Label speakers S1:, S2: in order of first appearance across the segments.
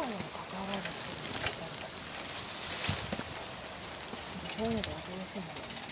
S1: かにもかかわらずそういうのが分かりやすいんだよね。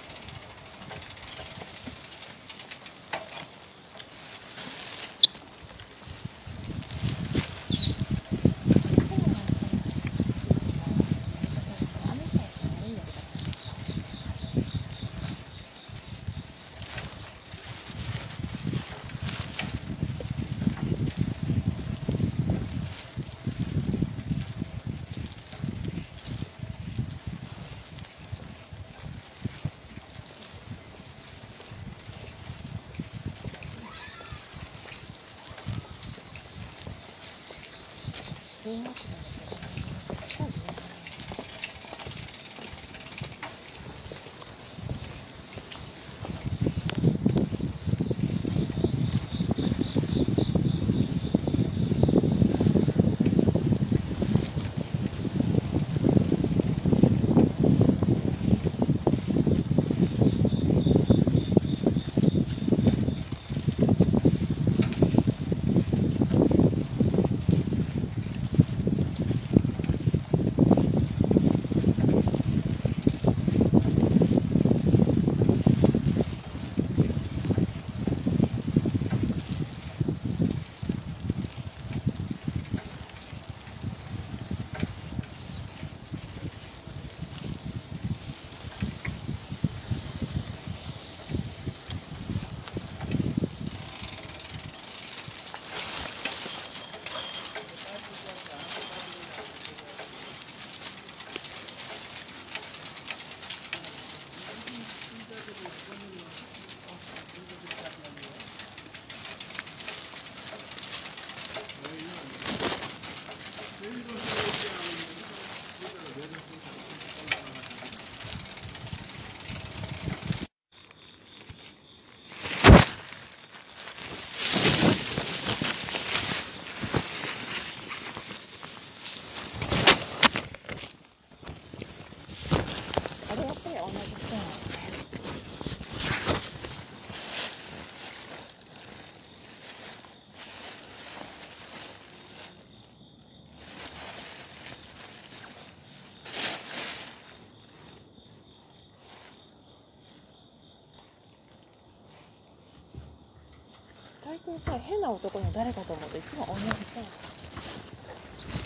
S1: のさ変な男の誰かと思うといつも同じさ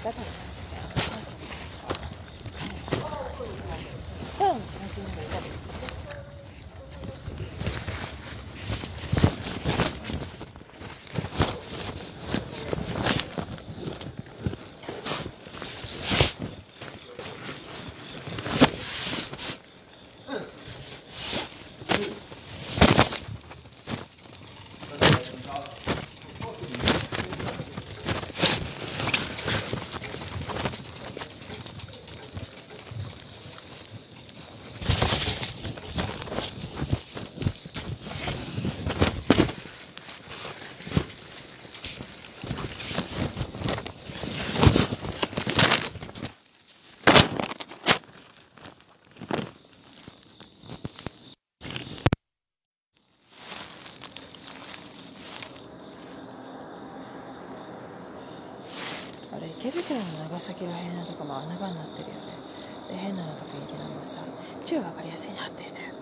S1: だからなんか多分同じのがいたりあ京の長崎の平野とかも穴場になってるよね。で変なのとか入れるのもさ超分かりやすいなってだよ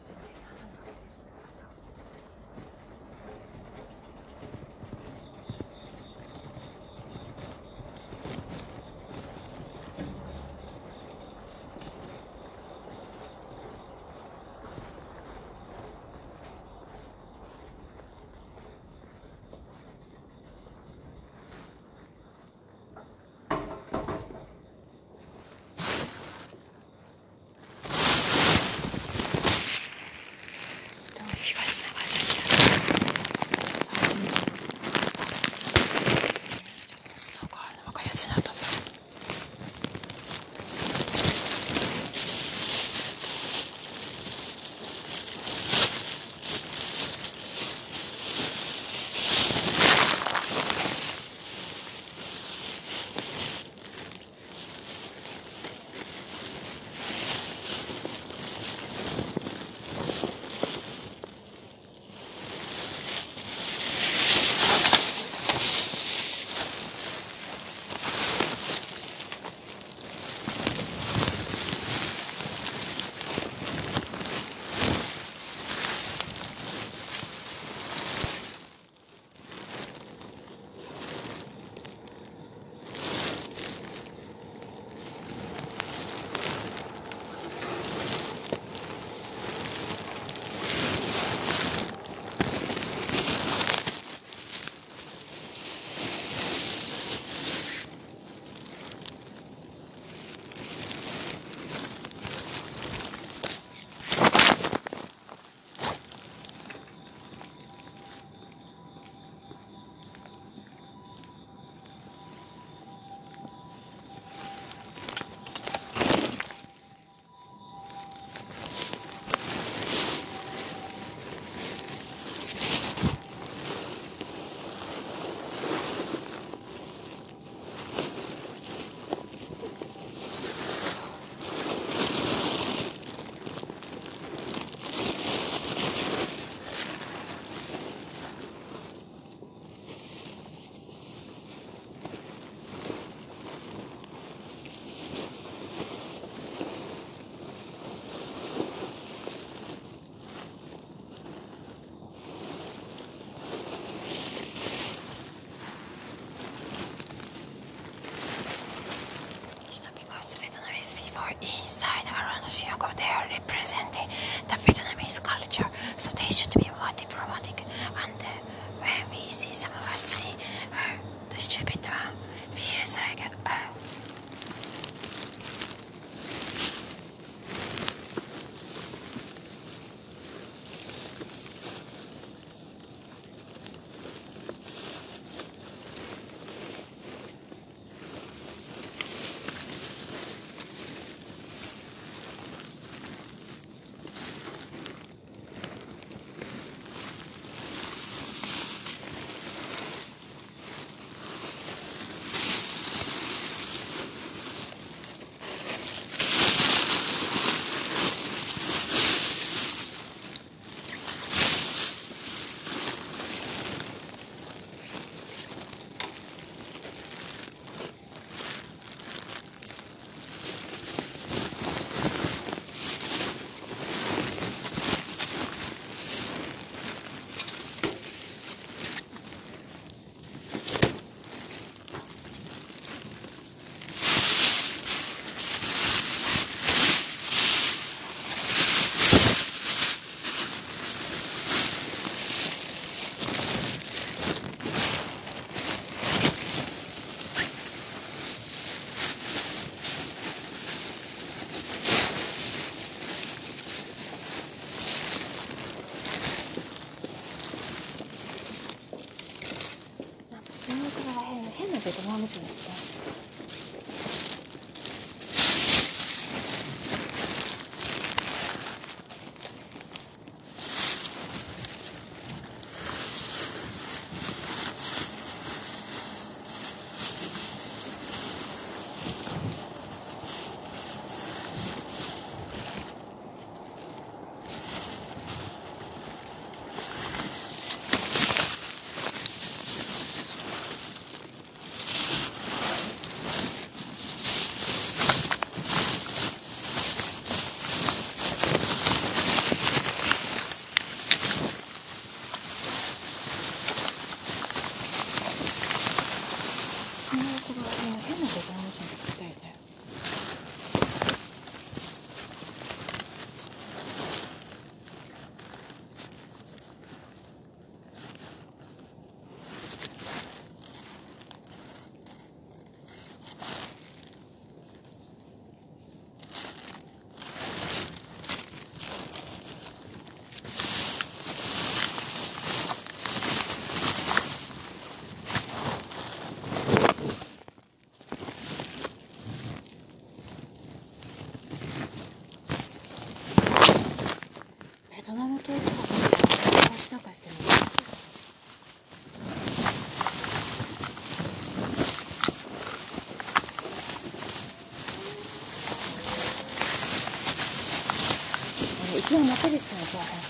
S1: possibly. の変なベトナム人知ってます新大久保ら辺の変なベトナム人がいたよねベトナム系とかしてるの俺一番モテる人の情報してるか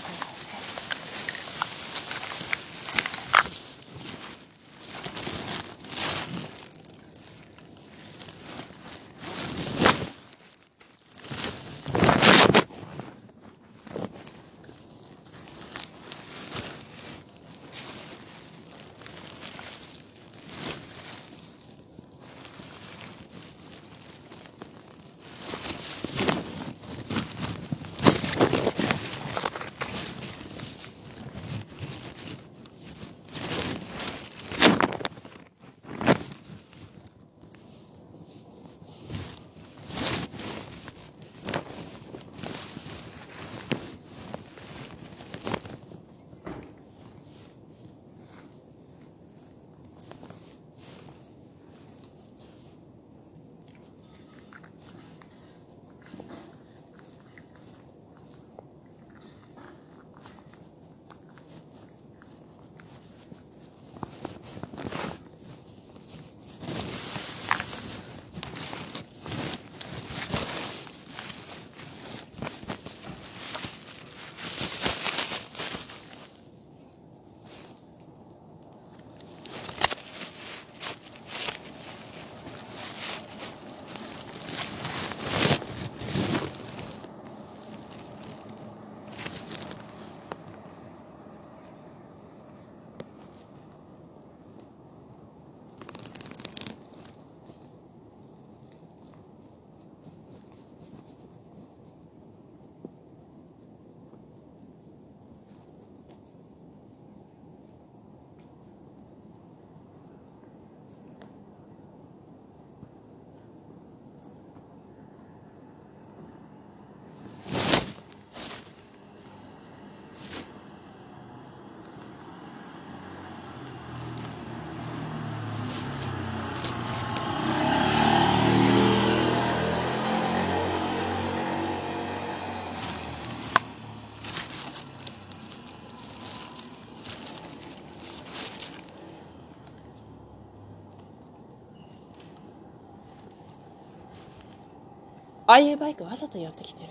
S1: ああいうバイクわざと寄ってきてる？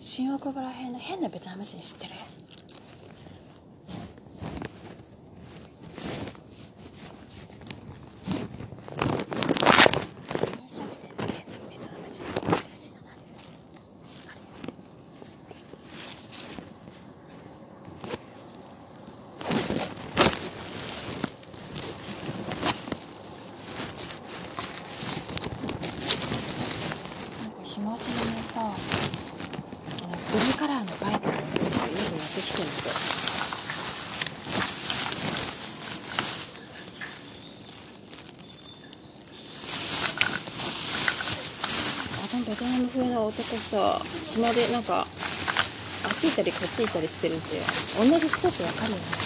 S1: 新大久保ら辺の変なベトナム人知ってる飲食店でベトナム人私じゃないなんか暇人にさあのブルーカラーのバイクに乗ってる人男さ暇でなんかあっち行ったりこっち行ったりしてるって同じ人って分かるよね。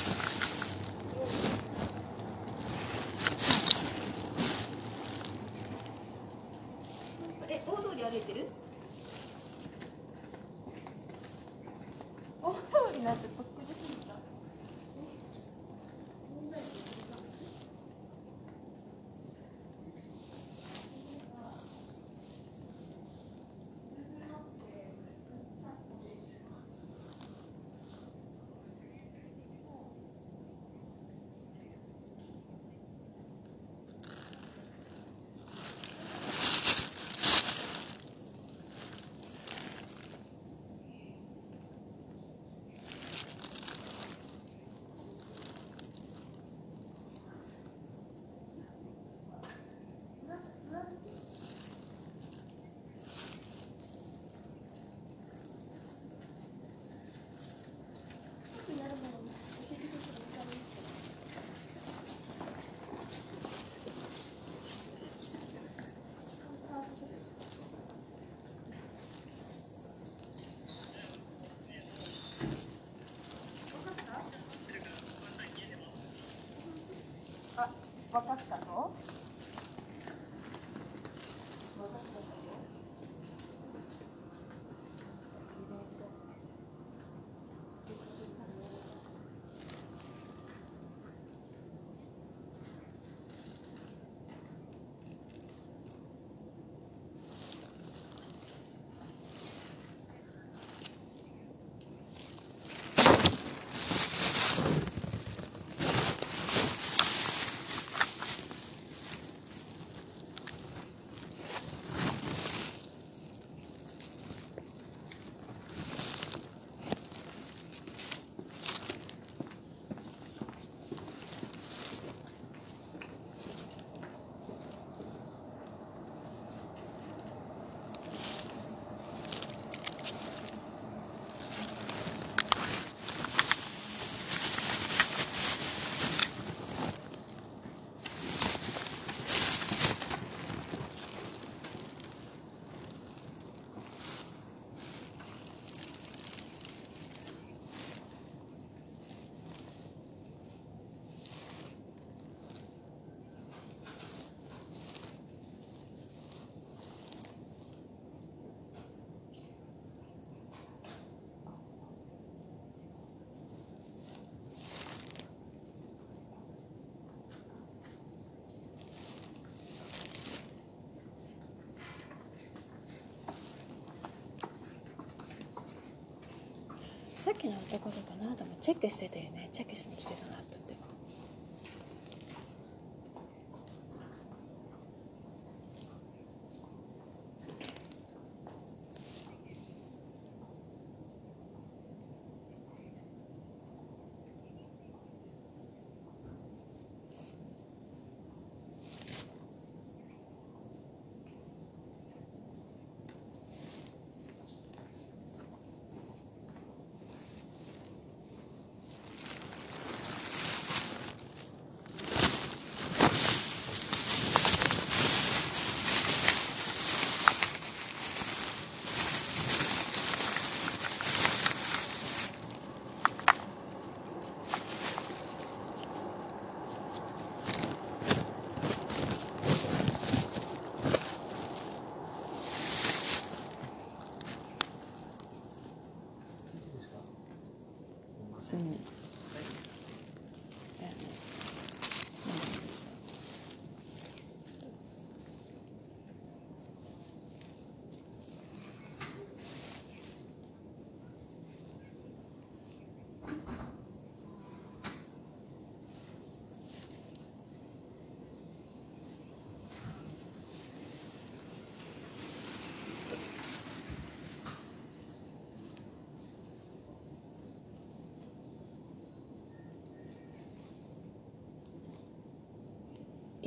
S2: あ、わかった。
S1: さっきの男とかなでもチェックしてたよね。チェックしに来てたなってって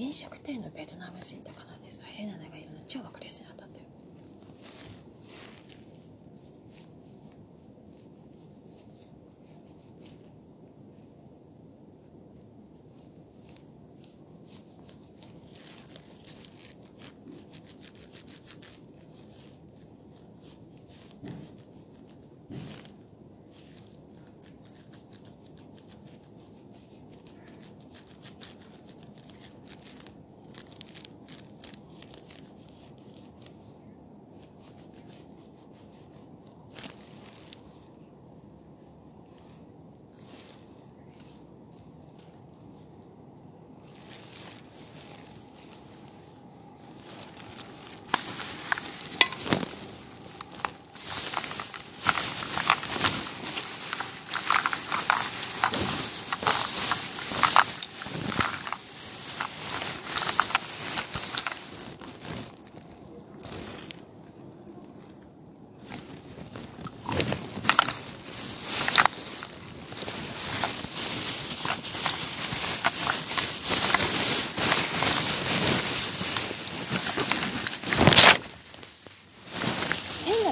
S1: 飲食店のベトナム人とかなんでさ変なのがいるの。超分かりやすいなと思って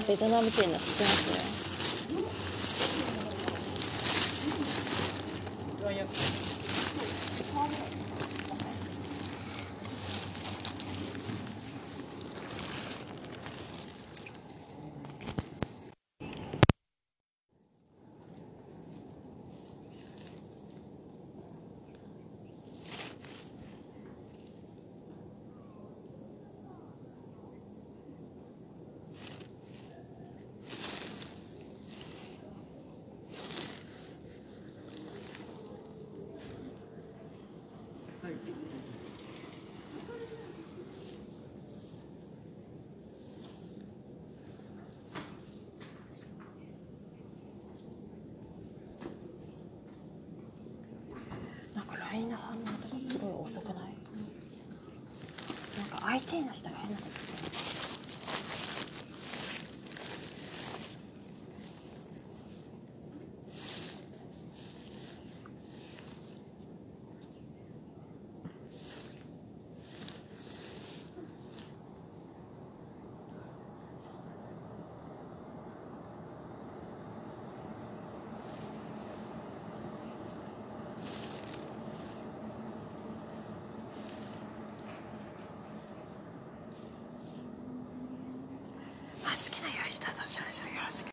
S1: ベトナム人の知ってますね。反応とかすごい遅くない？なんか IT の人が変なことしてる。好きな用意したらどうしましよろしく。